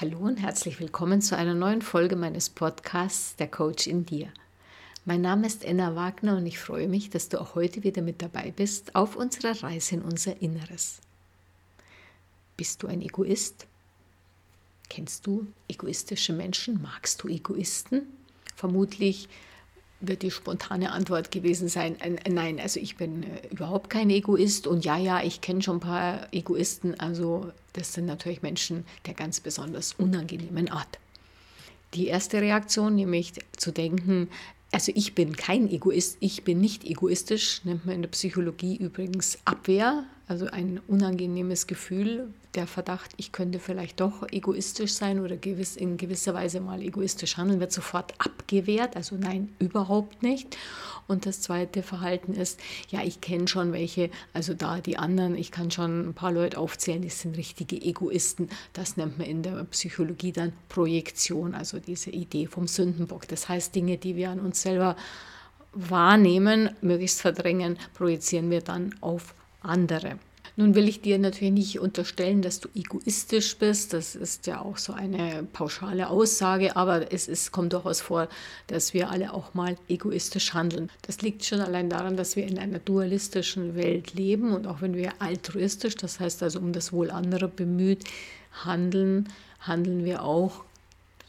Hallo und herzlich willkommen zu einer neuen Folge meines Podcasts Der Coach in dir. Mein Name ist Enna Wagner und ich freue mich, dass du auch heute wieder mit dabei bist auf unserer Reise in unser Inneres. Bist du ein Egoist? Kennst du egoistische Menschen? Magst du Egoisten? Vermutlich wird die spontane Antwort gewesen sein, nein, also ich bin äh, überhaupt kein Egoist und ja, ja, ich kenne schon ein paar Egoisten, also das sind natürlich Menschen der ganz besonders unangenehmen Art. Die erste Reaktion, nämlich zu denken, also ich bin kein Egoist, ich bin nicht egoistisch, nennt man in der Psychologie übrigens Abwehr, also ein unangenehmes Gefühl, der Verdacht, ich könnte vielleicht doch egoistisch sein oder gewiss, in gewisser Weise mal egoistisch handeln, wird sofort abgewehrt. Also nein, überhaupt nicht. Und das zweite Verhalten ist, ja, ich kenne schon welche, also da die anderen, ich kann schon ein paar Leute aufzählen, die sind richtige Egoisten. Das nennt man in der Psychologie dann Projektion, also diese Idee vom Sündenbock. Das heißt, Dinge, die wir an uns selber wahrnehmen, möglichst verdrängen, projizieren wir dann auf andere. Nun will ich dir natürlich nicht unterstellen, dass du egoistisch bist. Das ist ja auch so eine pauschale Aussage, aber es ist, kommt durchaus vor, dass wir alle auch mal egoistisch handeln. Das liegt schon allein daran, dass wir in einer dualistischen Welt leben und auch wenn wir altruistisch, das heißt also um das Wohl anderer bemüht, handeln, handeln wir auch,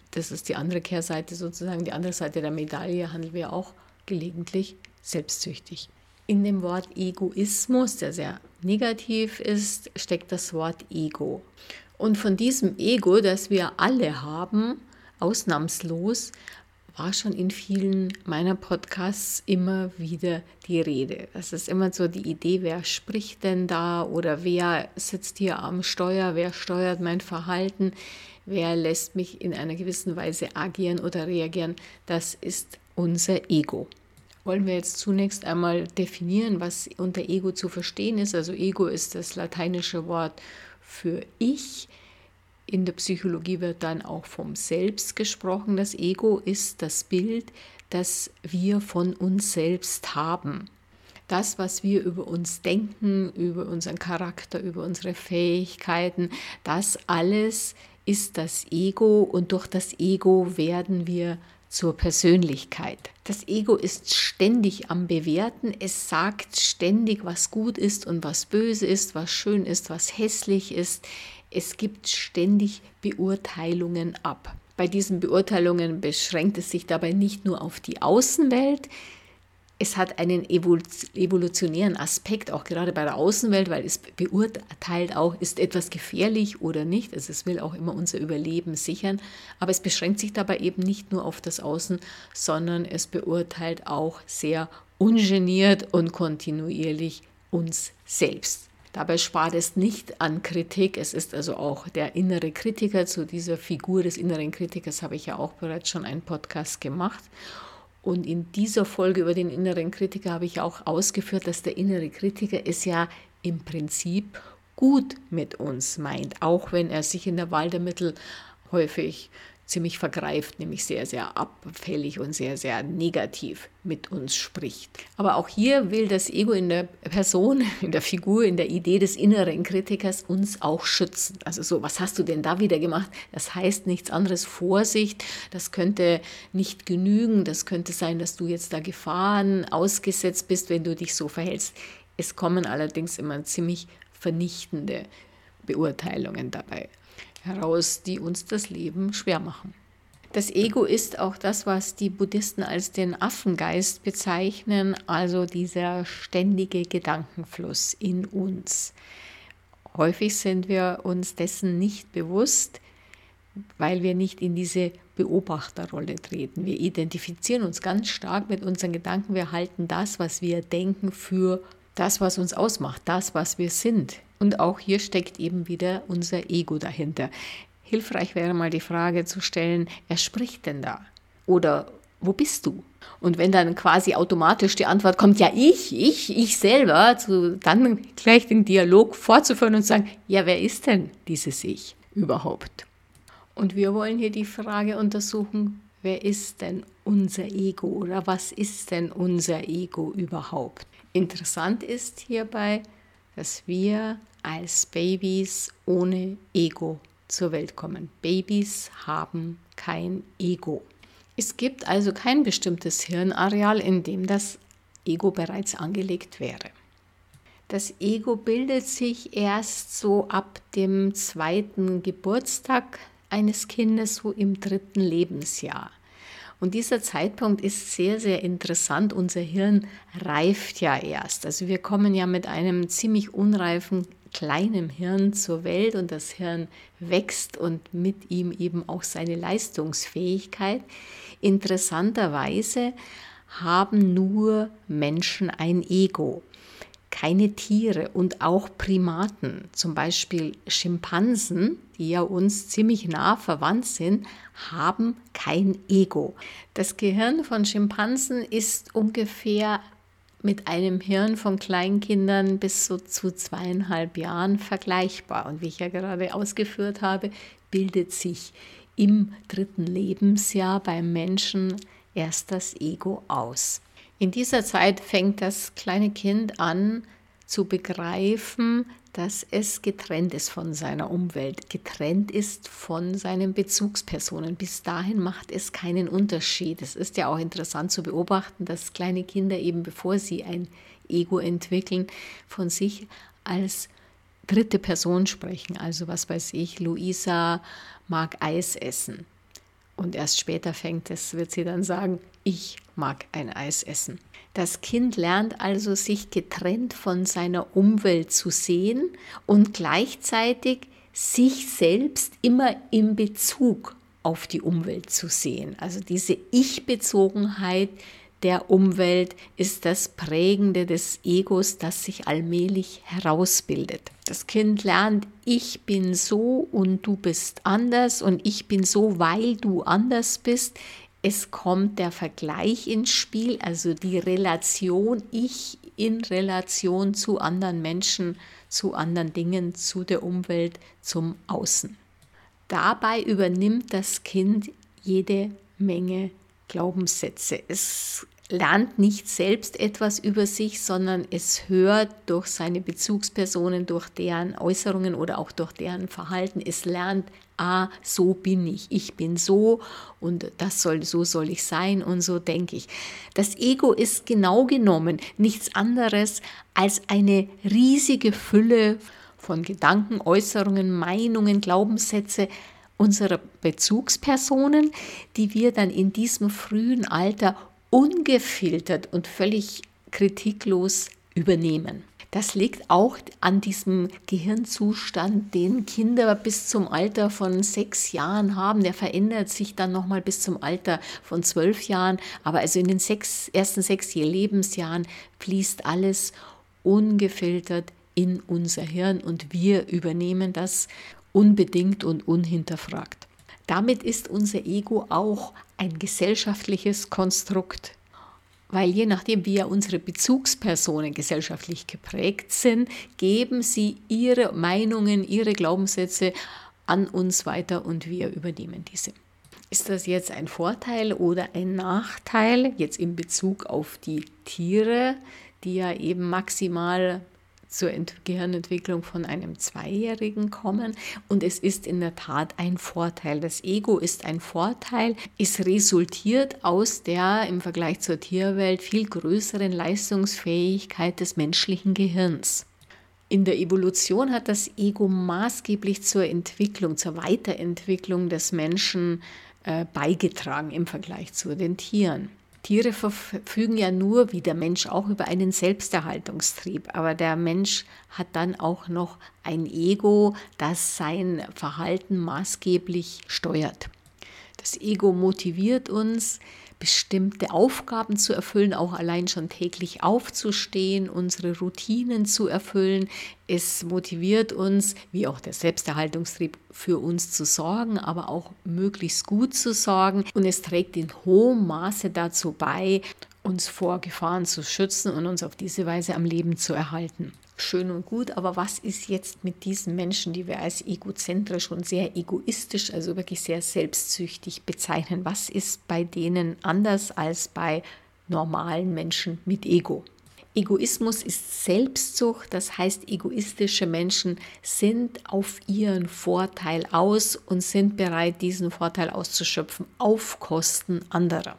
das ist die andere Kehrseite sozusagen, die andere Seite der Medaille, handeln wir auch gelegentlich selbstsüchtig. In dem Wort Egoismus, der sehr negativ ist, steckt das Wort Ego. Und von diesem Ego, das wir alle haben, ausnahmslos, war schon in vielen meiner Podcasts immer wieder die Rede. Das ist immer so die Idee, wer spricht denn da oder wer sitzt hier am Steuer, wer steuert mein Verhalten, wer lässt mich in einer gewissen Weise agieren oder reagieren. Das ist unser Ego wollen wir jetzt zunächst einmal definieren, was unter Ego zu verstehen ist. Also Ego ist das lateinische Wort für ich. In der Psychologie wird dann auch vom Selbst gesprochen. Das Ego ist das Bild, das wir von uns selbst haben. Das, was wir über uns denken, über unseren Charakter, über unsere Fähigkeiten, das alles ist das Ego und durch das Ego werden wir zur Persönlichkeit. Das Ego ist ständig am Bewerten. Es sagt ständig, was gut ist und was böse ist, was schön ist, was hässlich ist. Es gibt ständig Beurteilungen ab. Bei diesen Beurteilungen beschränkt es sich dabei nicht nur auf die Außenwelt, es hat einen evolutionären Aspekt, auch gerade bei der Außenwelt, weil es beurteilt auch, ist etwas gefährlich oder nicht. Also es will auch immer unser Überleben sichern. Aber es beschränkt sich dabei eben nicht nur auf das Außen, sondern es beurteilt auch sehr ungeniert und kontinuierlich uns selbst. Dabei spart es nicht an Kritik. Es ist also auch der innere Kritiker. Zu dieser Figur des inneren Kritikers habe ich ja auch bereits schon einen Podcast gemacht. Und in dieser Folge über den inneren Kritiker habe ich auch ausgeführt, dass der innere Kritiker es ja im Prinzip gut mit uns meint, auch wenn er sich in der Wahl der Mittel häufig ziemlich vergreift, nämlich sehr, sehr abfällig und sehr, sehr negativ mit uns spricht. Aber auch hier will das Ego in der Person, in der Figur, in der Idee des inneren Kritikers uns auch schützen. Also so, was hast du denn da wieder gemacht? Das heißt nichts anderes, Vorsicht, das könnte nicht genügen, das könnte sein, dass du jetzt da Gefahren ausgesetzt bist, wenn du dich so verhältst. Es kommen allerdings immer ziemlich vernichtende Beurteilungen dabei heraus, die uns das Leben schwer machen. Das Ego ist auch das, was die Buddhisten als den Affengeist bezeichnen, also dieser ständige Gedankenfluss in uns. Häufig sind wir uns dessen nicht bewusst, weil wir nicht in diese Beobachterrolle treten. Wir identifizieren uns ganz stark mit unseren Gedanken. Wir halten das, was wir denken, für das, was uns ausmacht, das, was wir sind. Und auch hier steckt eben wieder unser Ego dahinter. Hilfreich wäre mal die Frage zu stellen, wer spricht denn da? Oder wo bist du? Und wenn dann quasi automatisch die Antwort kommt, ja, ich, ich, ich selber, zu, dann gleich den Dialog fortzuführen und sagen, ja, wer ist denn dieses Ich überhaupt? Und wir wollen hier die Frage untersuchen, wer ist denn unser Ego oder was ist denn unser Ego überhaupt? Interessant ist hierbei, dass wir als Babys ohne Ego zur Welt kommen. Babys haben kein Ego. Es gibt also kein bestimmtes Hirnareal, in dem das Ego bereits angelegt wäre. Das Ego bildet sich erst so ab dem zweiten Geburtstag eines Kindes, so im dritten Lebensjahr. Und dieser Zeitpunkt ist sehr, sehr interessant. Unser Hirn reift ja erst. Also wir kommen ja mit einem ziemlich unreifen kleinen Hirn zur Welt und das Hirn wächst und mit ihm eben auch seine Leistungsfähigkeit. Interessanterweise haben nur Menschen ein Ego keine Tiere und auch Primaten, zum Beispiel Schimpansen, die ja uns ziemlich nah verwandt sind, haben kein Ego. Das Gehirn von Schimpansen ist ungefähr mit einem Hirn von Kleinkindern bis so zu zweieinhalb Jahren vergleichbar. Und wie ich ja gerade ausgeführt habe, bildet sich im dritten Lebensjahr beim Menschen erst das Ego aus. In dieser Zeit fängt das kleine Kind an zu begreifen, dass es getrennt ist von seiner Umwelt, getrennt ist von seinen Bezugspersonen. Bis dahin macht es keinen Unterschied. Es ist ja auch interessant zu beobachten, dass kleine Kinder eben bevor sie ein Ego entwickeln, von sich als dritte Person sprechen. Also was weiß ich, Luisa mag Eis essen. Und erst später fängt es, wird sie dann sagen, ich mag ein Eis essen. Das Kind lernt also, sich getrennt von seiner Umwelt zu sehen und gleichzeitig sich selbst immer im Bezug auf die Umwelt zu sehen. Also diese Ich-Bezogenheit der Umwelt ist das Prägende des Egos, das sich allmählich herausbildet. Das Kind lernt, ich bin so und du bist anders und ich bin so, weil du anders bist. Es kommt der Vergleich ins Spiel, also die Relation, ich in Relation zu anderen Menschen, zu anderen Dingen, zu der Umwelt, zum Außen. Dabei übernimmt das Kind jede Menge Glaubenssätze. Es lernt nicht selbst etwas über sich, sondern es hört durch seine Bezugspersonen, durch deren Äußerungen oder auch durch deren Verhalten. Es lernt, ah, so bin ich, ich bin so und das soll, so soll ich sein und so denke ich. Das Ego ist genau genommen nichts anderes als eine riesige Fülle von Gedanken, Äußerungen, Meinungen, Glaubenssätze, unserer Bezugspersonen, die wir dann in diesem frühen Alter ungefiltert und völlig kritiklos übernehmen. Das liegt auch an diesem Gehirnzustand, den Kinder bis zum Alter von sechs Jahren haben. Der verändert sich dann nochmal bis zum Alter von zwölf Jahren. Aber also in den sechs, ersten sechs Lebensjahren fließt alles ungefiltert in unser Hirn und wir übernehmen das unbedingt und unhinterfragt. Damit ist unser Ego auch ein gesellschaftliches Konstrukt, weil je nachdem, wie ja unsere Bezugspersonen gesellschaftlich geprägt sind, geben sie ihre Meinungen, ihre Glaubenssätze an uns weiter und wir übernehmen diese. Ist das jetzt ein Vorteil oder ein Nachteil jetzt in Bezug auf die Tiere, die ja eben maximal zur Gehirnentwicklung von einem Zweijährigen kommen. Und es ist in der Tat ein Vorteil. Das Ego ist ein Vorteil. Es resultiert aus der im Vergleich zur Tierwelt viel größeren Leistungsfähigkeit des menschlichen Gehirns. In der Evolution hat das Ego maßgeblich zur Entwicklung, zur Weiterentwicklung des Menschen äh, beigetragen im Vergleich zu den Tieren. Tiere verfügen ja nur, wie der Mensch auch, über einen Selbsterhaltungstrieb. Aber der Mensch hat dann auch noch ein Ego, das sein Verhalten maßgeblich steuert. Das Ego motiviert uns, bestimmte Aufgaben zu erfüllen, auch allein schon täglich aufzustehen, unsere Routinen zu erfüllen. Es motiviert uns, wie auch der Selbsterhaltungstrieb, für uns zu sorgen, aber auch möglichst gut zu sorgen. Und es trägt in hohem Maße dazu bei, uns vor Gefahren zu schützen und uns auf diese Weise am Leben zu erhalten schön und gut, aber was ist jetzt mit diesen Menschen, die wir als egozentrisch und sehr egoistisch, also wirklich sehr selbstsüchtig bezeichnen? Was ist bei denen anders als bei normalen Menschen mit Ego? Egoismus ist Selbstsucht, das heißt, egoistische Menschen sind auf ihren Vorteil aus und sind bereit, diesen Vorteil auszuschöpfen auf Kosten anderer.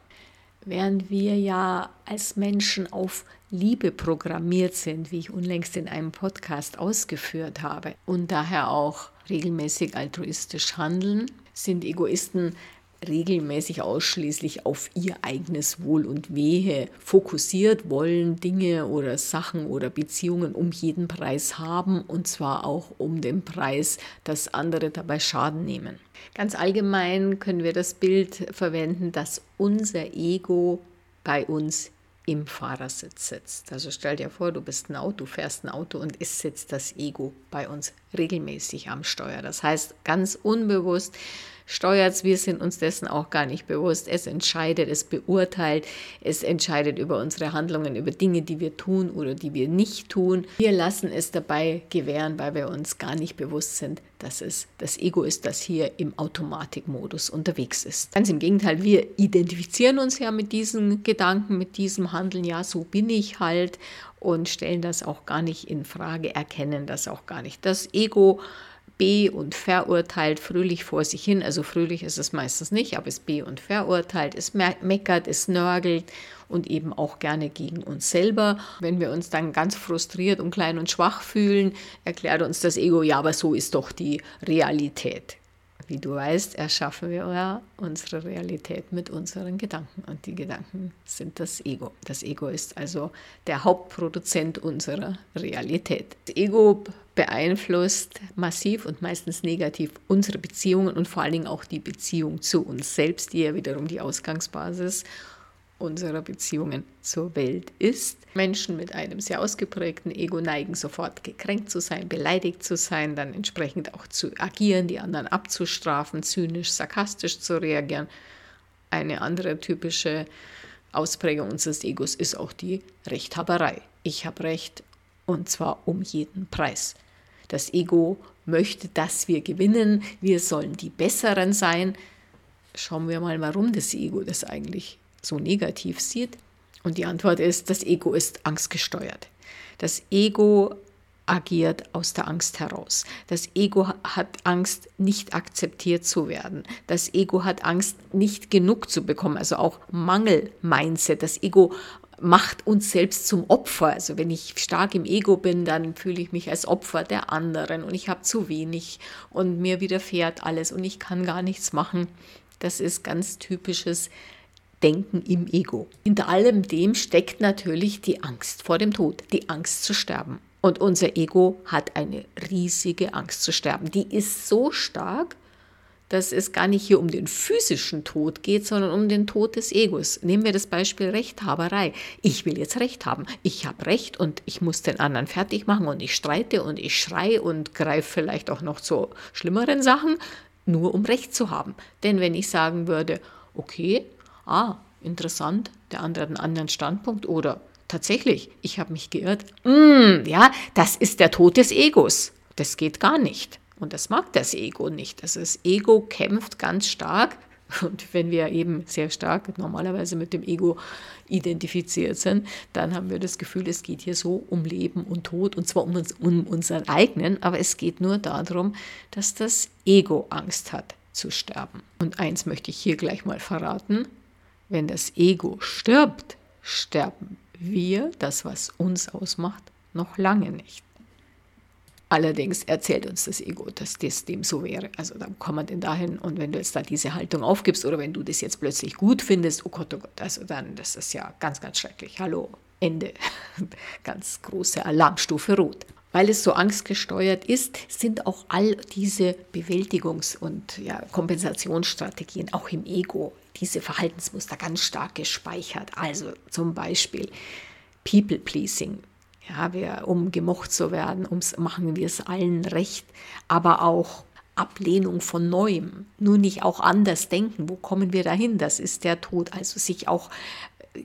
Während wir ja als Menschen auf Liebe programmiert sind, wie ich unlängst in einem Podcast ausgeführt habe, und daher auch regelmäßig altruistisch handeln, sind Egoisten regelmäßig ausschließlich auf ihr eigenes Wohl und Wehe fokussiert, wollen Dinge oder Sachen oder Beziehungen um jeden Preis haben und zwar auch um den Preis, dass andere dabei Schaden nehmen. Ganz allgemein können wir das Bild verwenden, dass unser Ego bei uns im Fahrersitz sitzt. Also stell dir vor, du bist ein Auto, fährst ein Auto und es sitzt das Ego bei uns regelmäßig am Steuer. Das heißt, ganz unbewusst steuert es, wir sind uns dessen auch gar nicht bewusst. Es entscheidet, es beurteilt, es entscheidet über unsere Handlungen, über Dinge, die wir tun oder die wir nicht tun. Wir lassen es dabei gewähren, weil wir uns gar nicht bewusst sind, dass es das Ego ist, das hier im Automatikmodus unterwegs ist. Ganz im Gegenteil, wir identifizieren uns ja mit diesen Gedanken, mit diesem Handeln, ja, so bin ich halt und stellen das auch gar nicht in Frage, erkennen das auch gar nicht. Das Ego be- und verurteilt fröhlich vor sich hin. Also fröhlich ist es meistens nicht, aber es be- und verurteilt, es meckert, es nörgelt und eben auch gerne gegen uns selber. Wenn wir uns dann ganz frustriert und klein und schwach fühlen, erklärt uns das Ego, ja, aber so ist doch die Realität. Wie du weißt, erschaffen wir ja unsere Realität mit unseren Gedanken und die Gedanken sind das Ego. Das Ego ist also der Hauptproduzent unserer Realität. Das Ego beeinflusst massiv und meistens negativ unsere Beziehungen und vor allen Dingen auch die Beziehung zu uns selbst, die ja wiederum die Ausgangsbasis unserer Beziehungen zur Welt ist. Menschen mit einem sehr ausgeprägten Ego neigen sofort gekränkt zu sein, beleidigt zu sein, dann entsprechend auch zu agieren, die anderen abzustrafen, zynisch, sarkastisch zu reagieren. Eine andere typische Ausprägung unseres Egos ist auch die Rechthaberei. Ich habe Recht und zwar um jeden Preis. Das Ego möchte, dass wir gewinnen, wir sollen die Besseren sein. Schauen wir mal, warum das Ego das eigentlich so negativ sieht? Und die Antwort ist, das Ego ist angstgesteuert. Das Ego agiert aus der Angst heraus. Das Ego hat Angst, nicht akzeptiert zu werden. Das Ego hat Angst, nicht genug zu bekommen, also auch Mangel-Mindset. Das Ego macht uns selbst zum Opfer. Also wenn ich stark im Ego bin, dann fühle ich mich als Opfer der anderen und ich habe zu wenig und mir widerfährt alles und ich kann gar nichts machen. Das ist ganz typisches Denken im Ego. Hinter allem dem steckt natürlich die Angst vor dem Tod, die Angst zu sterben. Und unser Ego hat eine riesige Angst zu sterben. Die ist so stark, dass es gar nicht hier um den physischen Tod geht, sondern um den Tod des Egos. Nehmen wir das Beispiel Rechthaberei. Ich will jetzt Recht haben. Ich habe Recht und ich muss den anderen fertig machen und ich streite und ich schreie und greife vielleicht auch noch zu schlimmeren Sachen, nur um Recht zu haben. Denn wenn ich sagen würde, okay, ah, interessant, der andere hat einen anderen Standpunkt oder tatsächlich, ich habe mich geirrt, mm, ja, das ist der Tod des Egos. Das geht gar nicht. Und das mag das Ego nicht. Also das Ego kämpft ganz stark. Und wenn wir eben sehr stark normalerweise mit dem Ego identifiziert sind, dann haben wir das Gefühl, es geht hier so um Leben und Tod und zwar um, uns, um unseren eigenen, aber es geht nur darum, dass das Ego Angst hat zu sterben. Und eins möchte ich hier gleich mal verraten, wenn das Ego stirbt, sterben wir, das was uns ausmacht, noch lange nicht. Allerdings erzählt uns das Ego, dass das dem so wäre. Also dann kommt man denn dahin und wenn du jetzt da diese Haltung aufgibst oder wenn du das jetzt plötzlich gut findest, oh Gott, oh Gott, also dann, das ist ja ganz, ganz schrecklich. Hallo, Ende. ganz große Alarmstufe rot. Weil es so angstgesteuert ist, sind auch all diese Bewältigungs- und ja, Kompensationsstrategien auch im Ego, diese Verhaltensmuster ganz stark gespeichert. Also zum Beispiel People-Pleasing. Ja, wir, um gemocht zu werden, ums, machen wir es allen recht, aber auch Ablehnung von Neuem, nur nicht auch anders denken. Wo kommen wir dahin? Das ist der Tod. Also sich auch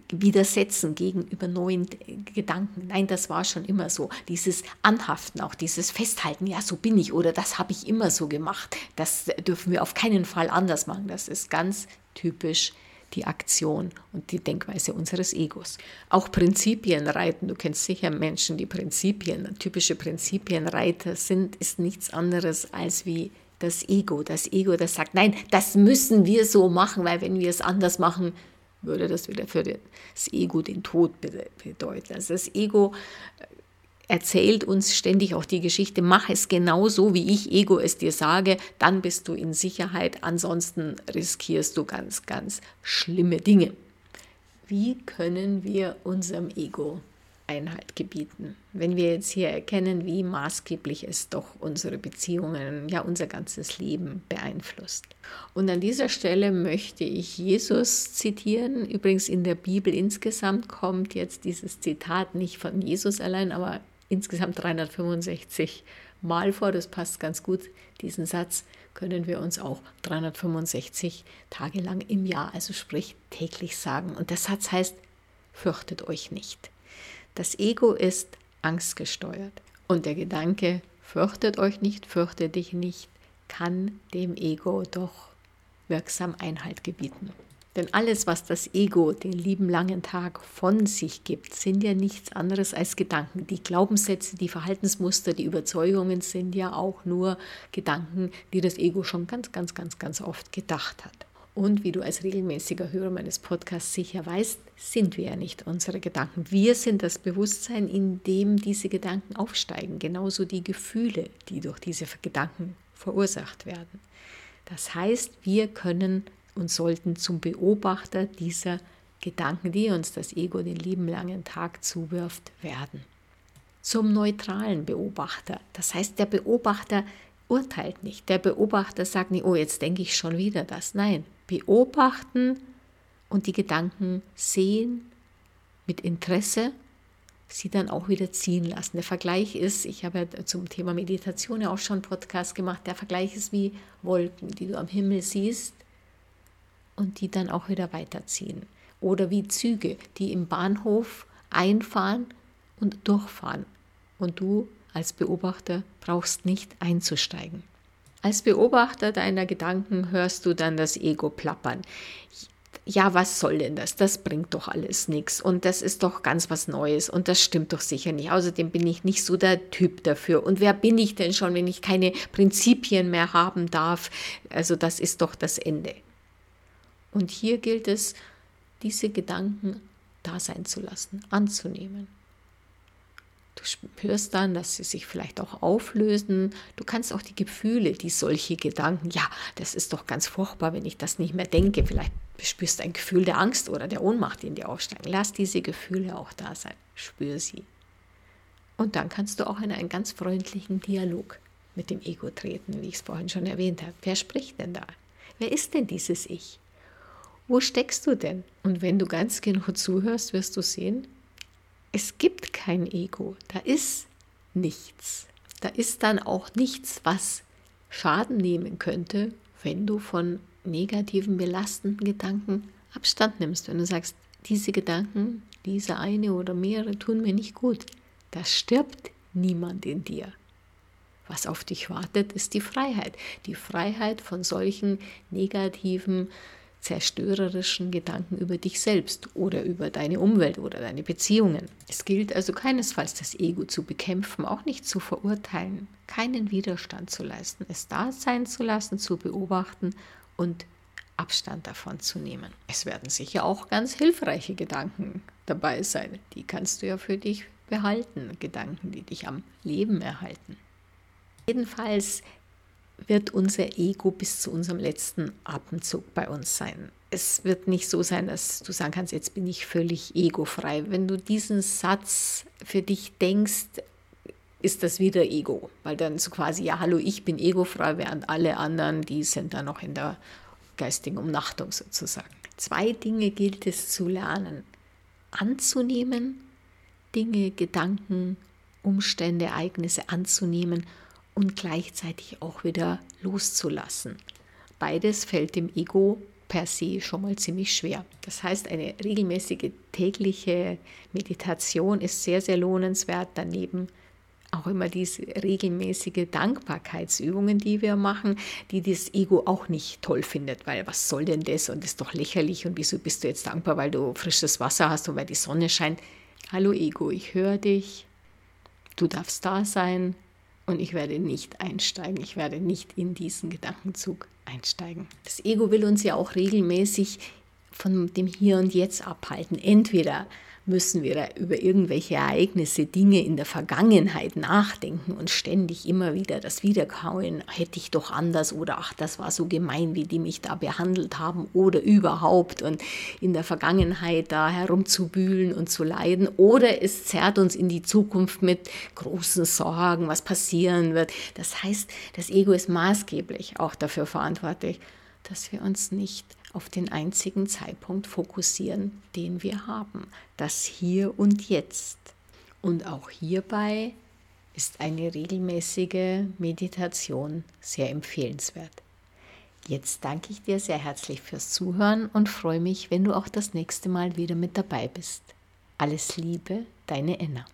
widersetzen gegenüber neuen Gedanken. Nein, das war schon immer so. Dieses Anhaften, auch dieses Festhalten, ja, so bin ich oder das habe ich immer so gemacht. Das dürfen wir auf keinen Fall anders machen. Das ist ganz typisch die Aktion und die Denkweise unseres Egos. Auch Prinzipien reiten, du kennst sicher Menschen, die Prinzipien, typische Prinzipienreiter sind, ist nichts anderes als wie das Ego. Das Ego, das sagt, nein, das müssen wir so machen, weil wenn wir es anders machen, würde das wieder für das Ego den Tod bedeuten. Also das Ego erzählt uns ständig auch die Geschichte, mach es genau so, wie ich Ego es dir sage, dann bist du in Sicherheit, ansonsten riskierst du ganz, ganz schlimme Dinge. Wie können wir unserem Ego Einhalt gebieten? Wenn wir jetzt hier erkennen, wie maßgeblich es doch unsere Beziehungen, ja unser ganzes Leben beeinflusst. Und an dieser Stelle möchte ich Jesus zitieren. Übrigens in der Bibel insgesamt kommt jetzt dieses Zitat nicht von Jesus allein, aber insgesamt 365 Mal vor. Das passt ganz gut. Diesen Satz können wir uns auch 365 Tage lang im Jahr, also sprich täglich sagen. Und der Satz heißt, fürchtet euch nicht. Das Ego ist angstgesteuert. Und der Gedanke, fürchtet euch nicht, fürchte dich nicht, kann dem Ego doch wirksam Einhalt gebieten. Denn alles, was das Ego den lieben langen Tag von sich gibt, sind ja nichts anderes als Gedanken. Die Glaubenssätze, die Verhaltensmuster, die Überzeugungen sind ja auch nur Gedanken, die das Ego schon ganz, ganz, ganz, ganz oft gedacht hat. Und wie du als regelmäßiger Hörer meines Podcasts sicher weißt, sind wir ja nicht unsere Gedanken. Wir sind das Bewusstsein, in dem diese Gedanken aufsteigen, genauso die Gefühle, die durch diese Gedanken verursacht werden. Das heißt, wir können und sollten zum Beobachter dieser Gedanken, die uns das Ego den lieben langen Tag zuwirft, werden. Zum neutralen Beobachter. Das heißt, der Beobachter urteilt nicht. Der Beobachter sagt nicht, oh, jetzt denke ich schon wieder das. Nein, beobachten und die Gedanken sehen mit Interesse, sie dann auch wieder ziehen lassen. Der Vergleich ist, ich habe ja zum Thema Meditation ja auch schon einen Podcast gemacht, der Vergleich ist wie Wolken, die du am Himmel siehst und die dann auch wieder weiterziehen. Oder wie Züge, die im Bahnhof einfahren und durchfahren. Und du als Beobachter brauchst nicht einzusteigen. Als Beobachter deiner Gedanken hörst du dann das Ego plappern. Ja, was soll denn das? Das bringt doch alles nichts. Und das ist doch ganz was Neues. Und das stimmt doch sicher nicht. Außerdem bin ich nicht so der Typ dafür. Und wer bin ich denn schon, wenn ich keine Prinzipien mehr haben darf? Also das ist doch das Ende. Und hier gilt es, diese Gedanken da sein zu lassen, anzunehmen. Du spürst dann, dass sie sich vielleicht auch auflösen. Du kannst auch die Gefühle, die solche Gedanken, ja, das ist doch ganz furchtbar, wenn ich das nicht mehr denke. Vielleicht spürst du ein Gefühl der Angst oder der Ohnmacht in dir aufsteigen. Lass diese Gefühle auch da sein. Spür sie. Und dann kannst du auch in einen ganz freundlichen Dialog mit dem Ego treten, wie ich es vorhin schon erwähnt habe. Wer spricht denn da? Wer ist denn dieses Ich? Wo steckst du denn? Und wenn du ganz genau zuhörst, wirst du sehen, es gibt kein Ego. Da ist nichts. Da ist dann auch nichts, was Schaden nehmen könnte, wenn du von negativen, belastenden Gedanken Abstand nimmst. Wenn du sagst, diese Gedanken, diese eine oder mehrere tun mir nicht gut. Da stirbt niemand in dir. Was auf dich wartet, ist die Freiheit. Die Freiheit von solchen negativen zerstörerischen Gedanken über dich selbst oder über deine Umwelt oder deine Beziehungen. Es gilt also keinesfalls das Ego zu bekämpfen, auch nicht zu verurteilen, keinen Widerstand zu leisten, es da sein zu lassen, zu beobachten und Abstand davon zu nehmen. Es werden sicher auch ganz hilfreiche Gedanken dabei sein. Die kannst du ja für dich behalten, Gedanken, die dich am Leben erhalten. Jedenfalls wird unser Ego bis zu unserem letzten Atemzug bei uns sein. Es wird nicht so sein, dass du sagen kannst, jetzt bin ich völlig egofrei. Wenn du diesen Satz für dich denkst, ist das wieder Ego, weil dann so quasi, ja, hallo, ich bin egofrei, während alle anderen, die sind da noch in der geistigen Umnachtung sozusagen. Zwei Dinge gilt es zu lernen. Anzunehmen, Dinge, Gedanken, Umstände, Ereignisse anzunehmen und gleichzeitig auch wieder loszulassen. Beides fällt dem Ego per se schon mal ziemlich schwer. Das heißt, eine regelmäßige tägliche Meditation ist sehr, sehr lohnenswert. Daneben auch immer diese regelmäßige Dankbarkeitsübungen, die wir machen, die das Ego auch nicht toll findet, weil was soll denn das und das ist doch lächerlich und wieso bist du jetzt dankbar, weil du frisches Wasser hast und weil die Sonne scheint. Hallo Ego, ich höre dich, du darfst da sein und ich werde nicht einsteigen, ich werde nicht in diesen Gedankenzug einsteigen. Das Ego will uns ja auch regelmäßig von dem Hier und Jetzt abhalten. Entweder müssen wir über irgendwelche Ereignisse, Dinge in der Vergangenheit nachdenken und ständig immer wieder das Wiederkauen, hätte ich doch anders oder ach, das war so gemein, wie die mich da behandelt haben oder überhaupt und in der Vergangenheit da herumzubühlen und zu leiden oder es zerrt uns in die Zukunft mit großen Sorgen, was passieren wird. Das heißt, das Ego ist maßgeblich auch dafür verantwortlich, dass wir uns nicht auf den einzigen Zeitpunkt fokussieren, den wir haben, das Hier und Jetzt. Und auch hierbei ist eine regelmäßige Meditation sehr empfehlenswert. Jetzt danke ich dir sehr herzlich fürs Zuhören und freue mich, wenn du auch das nächste Mal wieder mit dabei bist. Alles Liebe, deine Enna.